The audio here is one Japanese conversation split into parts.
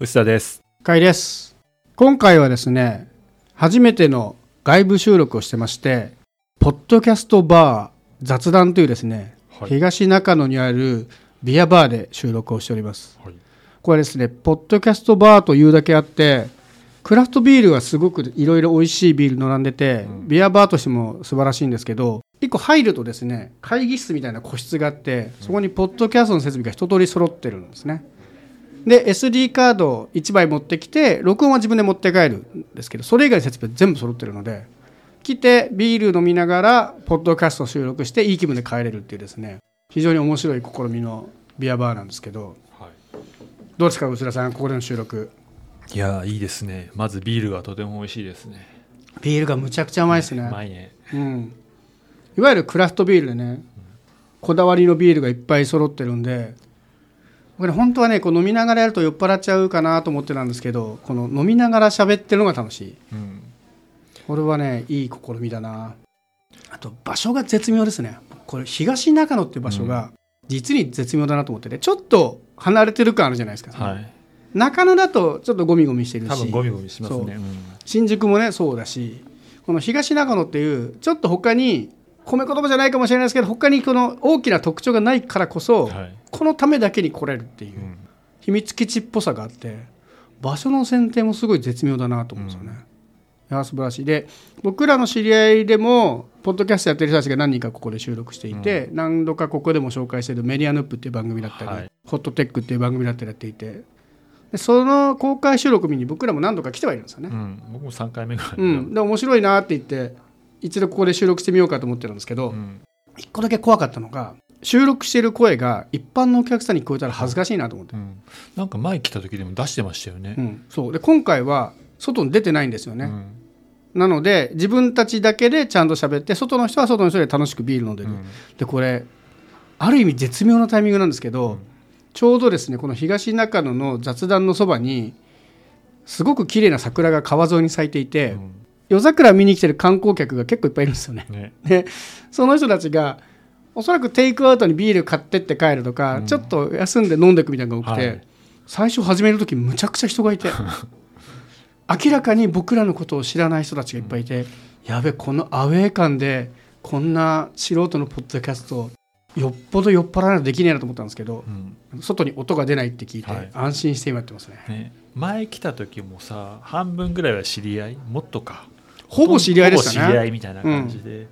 牛田です。かいです。今回はですね、初めての外部収録をしてまして、ポッドキャストバー雑談というですね、はい東中野にあるビアバーで収録をしております。はい。これですね、ポッドキャストバーというだけあって、クラフトビールがすごくいろいろ美味しいビール並んでて、うんビアバーとしても素晴らしいんですけど、一個入るとですね、会議室みたいな個室があって、そこにポッドキャストの設備が一通り揃ってるんですね。で、SD カードを1枚持ってきて、録音は自分で持って帰るんですけど、それ以外の設備は全部揃ってるので、来てビール飲みながら、ポッドキャストを収録して、いい気分で帰れるっていうですね、非常に面白い試みのビアバーなんですけど、はどうですか、内田さん、ここでの収録。い。いやー、いいですね。まずビールがとても美味しいですね。ビールがむちゃくちゃうまいですね。ね。うん。いわゆるクラフトビールでね、こだわりのビールがいっぱい揃ってるんで、これ本当はね、こう飲みながらやると酔っ払っちゃうかなと思ってたんですけど、この飲みながら喋ってるのが楽しい。うん。これはね、いい試みだな。あと、場所が絶妙ですね。これ、東中野っていう場所が、実に絶妙だなと思ってて、ちょっと離れてる感あるじゃないですか。はい。中野だとちょっとゴミゴミしてるし。多分ゴミゴミしますね。うん。新宿もねそうだしこの東中野っていうちょっと他に褒め言葉じゃないかもしれないですけど他にこの大きな特徴がないからこそ、はい。このためだけに来れるっていううん秘密基地っぽさがあって場所の選定もすごい絶妙だなと思うんですよね。いや素晴らしいで僕らの知り合いでもポッドキャストやってる人たちが何人かここで収録していて、何度かここでも紹介しているメディアヌップっていう番組だったり、はいホットテックっていう番組だったりやっていてでその公開収録見に僕らも何度か来てはいるんですよね。うん。僕も3回目ぐらい。うん、で面白いなって言って一度ここで収録してみようかと思ってるんですけど、うん。一個だけ怖かったのが収録してる声が一般のお客さんに聞こえたら恥ずかしいなと思って、うん。なんか前来た時でも出してましたよねう。んそうで今回は外に出てないんですよね、うん。なので自分たちだけでちゃんと喋って外の人は外の人で楽しくビール飲んでる、うんでこれある意味絶妙なタイミングなんですけど、うんちょうどですねこの東中野の雑談のそばにすごく綺麗な桜が川沿いに咲いていて、うん夜桜見に来てる観光客が結構いっぱいいるんですよね。ね。でその人たちがおそらくテイクアウトにビール買ってって帰るとか、うんちょっと休んで飲んでいくみたいなのが多くて、はい最初始める時むちゃくちゃ人がいて 明らかに僕らのことを知らない人たちがいっぱいいて、やべこのアウェー感でこんな素人のポッドキャストよっぽど酔っ払わないとできねえなと思ったんですけどうん。外に音が出ないって聞いて、はい安心して今やってますねね。前来た時もさ、半分ぐらいは知り合い？もっとか。ほぼ知り合いでしたね。ほぼ知り合いみたいな感じで。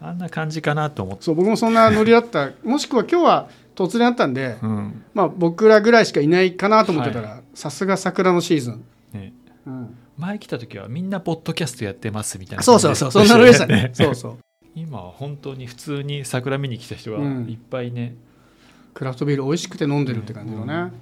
あんな感じかなと思って。そう僕もそんなノリだった。もしくは今日は突然あったんで、うん。まあ、僕らぐらいしかいないかなと思ってたらさすが桜のシーズン、ね。うん、前来た時はみんなポッドキャストやってますみたいなそうそうそうそんなのでした ね。そうそう。今は本当に普通に桜見に来た人がうん。いっぱいね、クラフトビール美味しくて飲んでるって感じのね、うん。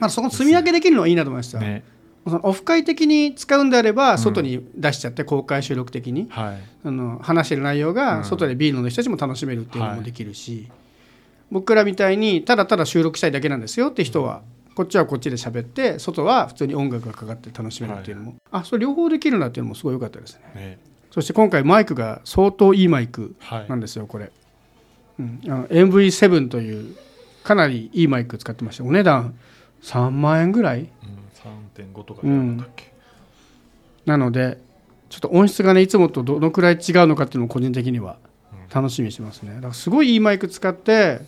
まあ、そこ積み分けできるのはいいなと思いました、ねそのオフ会的に使うんであればん。外に出しちゃって公開収録的に、はい。あの話してる内容うん。が外でビール飲んでる人たちも楽しめるっていうのもできるし、僕らみたいにただただ収録したいだけなんですよって人はこっちはこっちで喋って外は普通に音楽がかかって楽しめるっていうのも、あそれ両方できるなっていうのもすごい良かったですね。ね。そして今回マイクが相当いいマイクはいなんですよこれ、うん、あの MV7 というかなりいいマイク使ってましたお値段3万円ぐらいうん、3.5とかじゃなかったっけ、なのでちょっと音質がねいつもとどのくらい違うのかっていうのも個人的にはうん。楽しみにしてますね。だからすごいいいマイク使って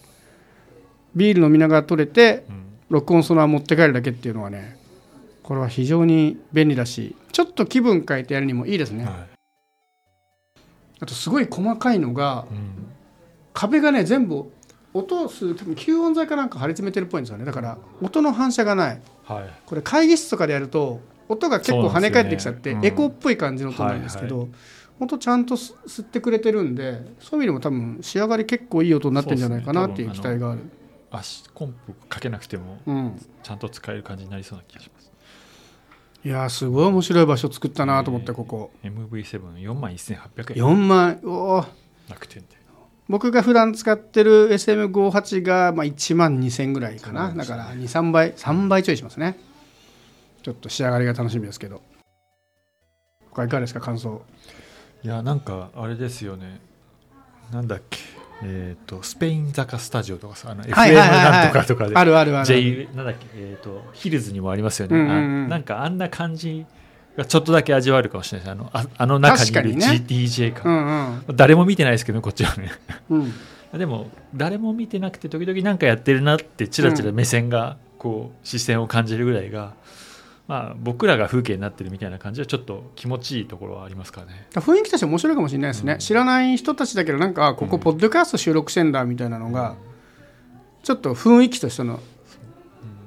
ビール飲みながら撮れてうん。録音そのまま持って帰るだけっていうのはねこれは非常に便利だしちょっと気分変えてやるにもいいですね。はあとすごい細かいのがいうん。壁がね全部音をする多分吸音材かなんか貼り詰めてるっぽいんですよね。だから音の反射がない。はい。これ会議室とかでやると音が結構跳ね返ってきちゃって、そうなん。エコーっぽい感じの音なんですけど、本当ちゃんと吸吸ってくれてるんでそういう意味でも多分仕上がり結構いい音になってるんじゃないかなっていう期待がある。足コンプかけなくてもうん。ちゃんと使える感じになりそうな気がします。いやーすごい面白い場所作ったなと思ってねこ。こ MV74 万1800円。4万おー。楽天で僕が普段使ってる SM58 がまあ1万2000ぐらいかな、ねだから23倍3倍ちょいしますね。ちょっと仕上がりが楽しみですけど。他いかがですか？感想。いやなんかあれですよね。なんだっけ？えっ、とスペイン坂スタジオとかさあの FM なんとかとかで、あるあるある J なんだっけ？えっ、とヒルズにもありますよね、うんうんなんかあんな感じがちょっとだけ味わえるかもしれないです。あのああの中にいるね。DJ う感、んうん。誰も見てないですけどこっちはね。うん。でも誰も見てなくて時々なんかやってるなってチラチラ目線がこう視線を感じるぐらいが、まあ、僕らが風景になってるみたいな感じはちょっと気持ちいいところはありますからね。雰囲気として面白いかもしれないですね、うん。知らない人たちだけどなんかあここポッドキャスト収録してんだみたいなのが、ちょっと雰囲気としての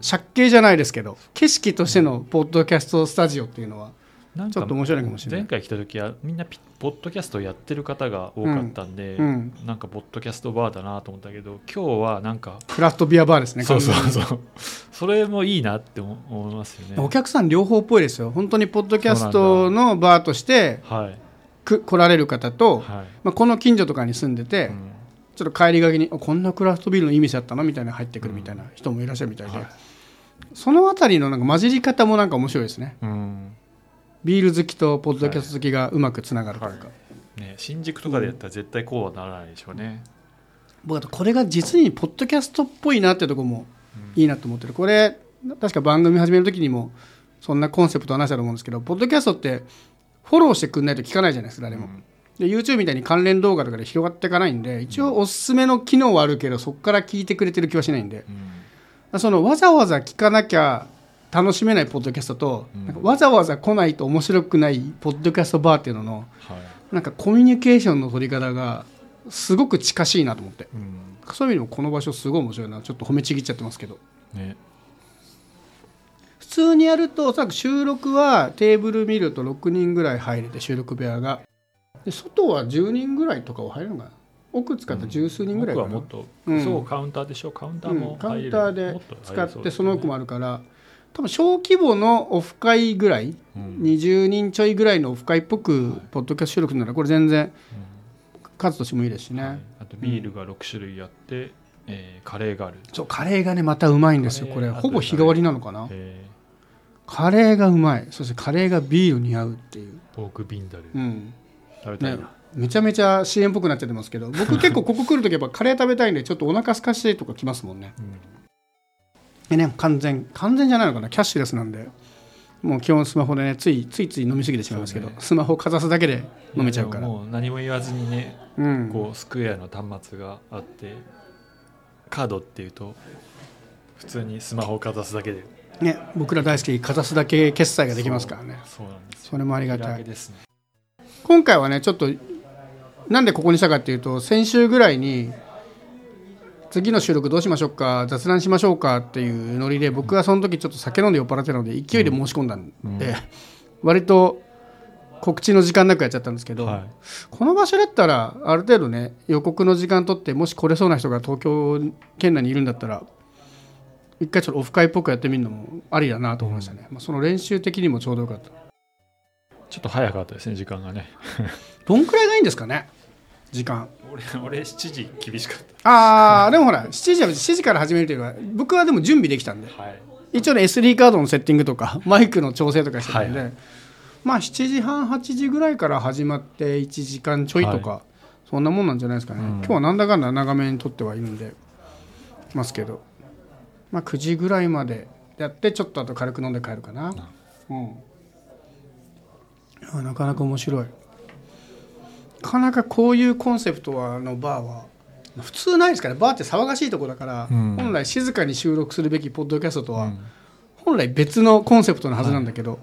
借景じゃないですけど景色としてのポッドキャストスタジオっていうのはちょっと面白いかもしれない。前回来た時はみんなピポッドキャストをやってる方が多かったんで、うんなんかポッドキャストバーだなと思ったけど今日はなんかクラフトビアバーですねそうそうそう。それもいいなって思思いますよね。にお客さん両方っぽいですよ。本当にポッドキャストのバーとしてはい。く来られる方と、はい。まあ、この近所とかに住んでて、うん。ちょっと帰りがけにあこんなクラフトビールの意味だったの？みたいな入ってくるみたいな人もいらっしゃるみたいで、はいそのあたりのなんか混じり方もなんか面白いですね。うん。ビール好きとポッドキャスト好きがうまくつながるというか、ね、新宿とかでやったら絶対こうはならないでしょうね。僕あとこれが実にポッドキャストっぽいなってとこもいいなと思ってる。これ確か番組始める時にもそんなコンセプト話したと思うんですけどポッドキャストってフォローしてくんないと聞かないじゃないですか誰も、で YouTube みたいに関連動画とかで広がっていかないんで一応おすすめの機能はあるけどそこから聞いてくれてる気はしないんで。うんそのわざわざ聞かなきゃ楽しめないポッドキャストと、うん。わざわざ来ないと面白くないポッドキャストバーっていうののはい。なんかコミュニケーションの取り方がすごく近しいなと思って。うん。そういう意味でもこの場所すごい面白いなちょっと褒めちぎっちゃってますけど。ね。普通にやるとおそらく収録はテーブル見ると6人ぐらい入れて収録部屋が。で外は10人ぐらいとかは入るのかな奥使ったら十数人ぐらいかな、奥はもっと、うん。そうカウンターでしょ。カウンターうん。もカウンターで使ってその奥もああるから多分小規模のオフ会ぐらいうん。20人ちょいぐらいのオフ会っぽくポッドキャスト収録ならこれ全然数としてもいいですしね、はいあとビールが6種類あって、えーカレーがある。そうカレーがねまたうまいんですよこれ。ほぼ日替わりなのかな？えカレーがうまい。そしてカレーがビールに合うっていう、ーポークビンダル、うん。ね食べたいな、、めちゃめちゃ CM っぽくなっちゃってますけど 僕結構ここ来るときやっぱカレー食べたいんでちょっとお腹空かしてとか来ますもんね。うん。でね完全完全じゃないのかな？キャッシュレスなんで。もう基本スマホでねついついつい飲みすぎてしまいますけど、ね。スマホかざすだけで飲めちゃうから。ももう何も言わずにねうん。こうスクエアの端末があってカードっていうと普通にスマホをかざすだけで。ね、僕ら大好きかざすだけ決済ができますからね。そうなんですよ。それもありが気たい。楽ですね。今回はねちょっとなんでここにしたかっていうと先週ぐらいに次の収録どうしましょうか雑談しましょうかっていうノリで僕はその時ちょっと酒飲んで酔っ払ってたので勢いで申し込んだんで、うん。割と告知の時間なくやっちゃったんですけど、はい。この場所だったらある程度ね予告の時間取ってもし来れそうな人が東京県内にいるんだったら一回ちょっとオフ会っぽくやってみるのもありだなと思いましたね、まあ、その練習的にもちょうどよかったちょっと早かったですね時間がね。どんくらいがいいんですかね？時間。俺俺7時厳しかっあーでもほら7時は7時から始めるというか僕はでも準備できたんで。たはい。一応ね SD カードのセッティングとか マイクの調整とかしてたんで、はまあ7時半8時ぐらいから始まって1時間ちょいとか、そんなもんなんじゃないですかね、うん。今日はなんだかんだ長めに撮ってはいるんでますけど。まあ9時ぐらいまでやってちょっとあと軽く飲んで帰るかな。うん。あなかなか面白い。なかなかこういうコンセプトはのバーは普通ないですから。ねバーって騒がしいとこだから、うん。本来静かに収録するべきポッドキャストとは、うん。本来別のコンセプトのはずなんだけど、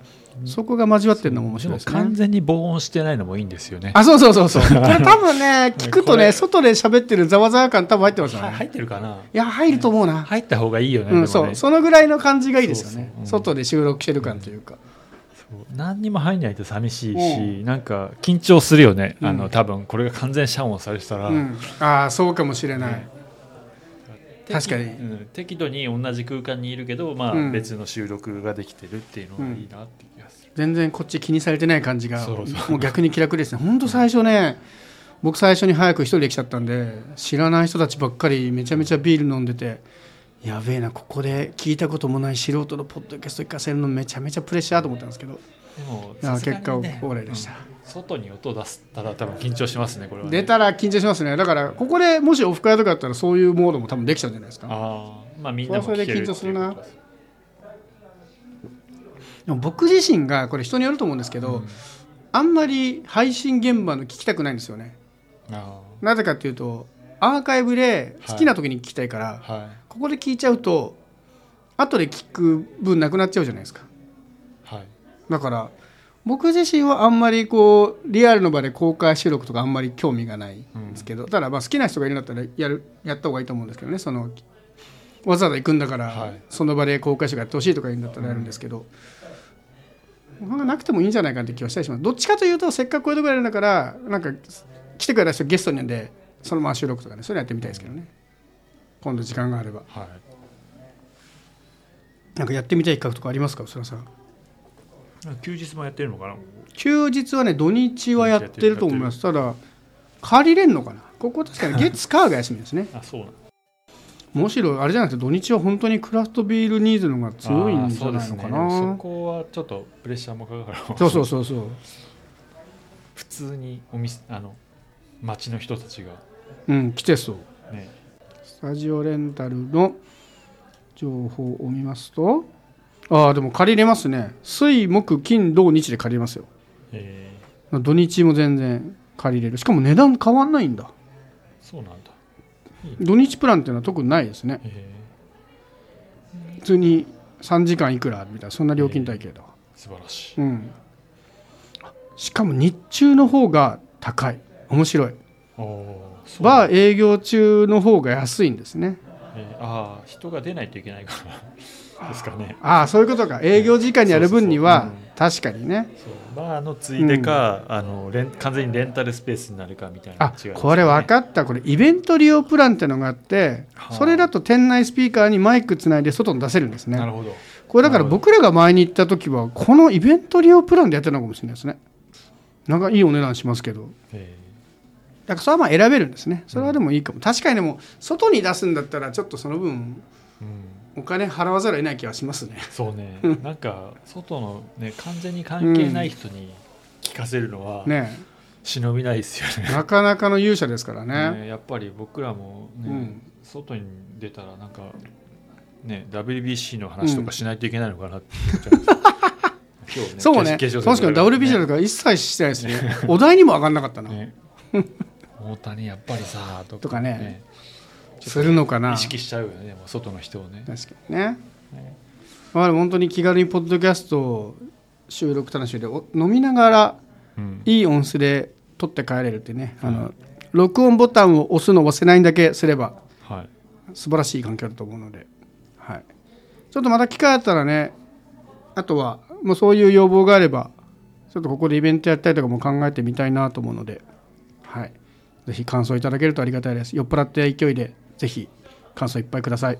そこが交わってるのも面白いですね。完全に防音してないのもいいんですよね。あそうそうそうそう。これ多分ね聞くとね外で喋ってるざわざわ感多分入ってますよね、、はい入ってるかな？いや入ると思うな、入った方がいいよね、うね。そう。そのぐらいの感じがいいですよね。外で収録してる感というか、何にも入んないと寂しいし、なんか緊張するよね、うん。あの多分これが完全遮音されてたら、うん、ああそうかもしれない、適確かに。うん適度に同じ空間にいるけど、まあうん。別の収録ができてるっていうのがいいなって気がする、全然こっち気にされてない感じがもう逆に気楽ですね。本当最初ね僕最初に早く一人で来ちゃったんで知らない人たちばっかりめちゃめちゃビール飲んでてやべえなここで聞いたこともない素人のポッドキャスト行かせるのめちゃめちゃプレッシャーと思ったんですけど。でもいやさすが結果にねオーライでした、外に音を出したら多分緊張しますねこれはね。出たら緊張しますね。だからここでもしオフ会とかやったらそういうモードも多分できちゃうんじゃないですか。ああまあみんなもそれで緊張するな。でも僕自身がこれ人によると思うんですけど、うん。あんまり配信現場の聞きたくないんですよね。あなぜかっていうとアーカイブで好きな時に聞きたいから、あはい。ここで聞いちゃうと後で聞く分なくなっちゃうじゃないですか。はい。だから僕自身はあんまりこうリアルの場で公開収録とかあんまり興味がないんですけど、ただまあ好きな人がいるんだったらやるやった方がいいと思うんですけどねそのわざわざ行くんだから、はい。その場で公開収録やってほしいとか言うんだったらやるんですけど、なん。かなくてもいいんじゃないかって気はしたりします。どっちかというとせっかくこういうとこやるんだからなんか来てくれた人ゲストに呼んでそのまま収録とかねそういうのやってみたいですけどね。今度時間があれば。はい。なんかやってみたい企画とかありますか？そらさん。休日もやってるのかな？休日はね土日はやってると思います。ただ借りれんのかな？ここ確かに 月火が休みですね。あそうなん。むしろあれじゃなくて土日は本当にクラフトビールニーズの方が強いんじゃないのかあーそうですね。こはちょっとプレッシャーもかかるそうそうそうそう。普通にお店あの町の人たちがうん来てそう。ね。スタジオレンタルの情報を見ますとああでも借りれますね。水木金土日で借りれますよ。え土日も全然借りれる。しかも値段変わんないんだ。ー、そうなんだ。土日プランっていうのは特にないですね。え普通に3時間いくらみたいなそんな料金体系だ素晴らしい。うん。しかも日中の方が高い。面白いバー営業中の方が安いんですね。えーああ人が出ないといけないから。ですかね。ああそういうことか。営業時間にやる分には確かにね。そう。バーのついでか、あのレン完全にレンタルスペースになるかみたいなね。これ分かった。これイベント利用プランってのがあってはあ。それだと店内スピーカーにマイクつないで外に出せるんですね。なるほど。これだから僕らが前に行った時はこのイベント利用プランでやってたのかもしれないですね。なんかいいお値段しますけど。えだからそれはまあ選べるんですね。それはでもいいかも、確かにでも外に出すんだったらちょっとその分お金払わざるを得ない気はしますね。そうね。なんか外のね完全に関係ない人に聞かせるのはね。忍びないですよね。なかなかの勇者ですからね。ねやっぱり僕らもね、うん。外に出たらなんかね WBC の話とかしないといけないのかなって思っちゃいます。今日ねそうね。決確かに WBC とか一切してないですね。お題にも上がんなかったな、ね大谷やっぱりさととかねちょっとするのかな。意識しちゃうよねもう外の人をね。確かにね。ねまあ本当に気軽にポッドキャストを収録楽しみでお飲みながらうん。いい音質で撮って帰れるってね、あの録音ボタンを押すのを押せないんだけすればはい。素晴らしい環境だと思うので、はい、ちょっとまた機会あったらねあとはもうそういう要望があればちょっとここでイベントやったりとかも考えてみたいなと思うので、はい、ぜひ感想いただけるとありがたいです。酔っ払って勢いでぜひ感想いっぱいください。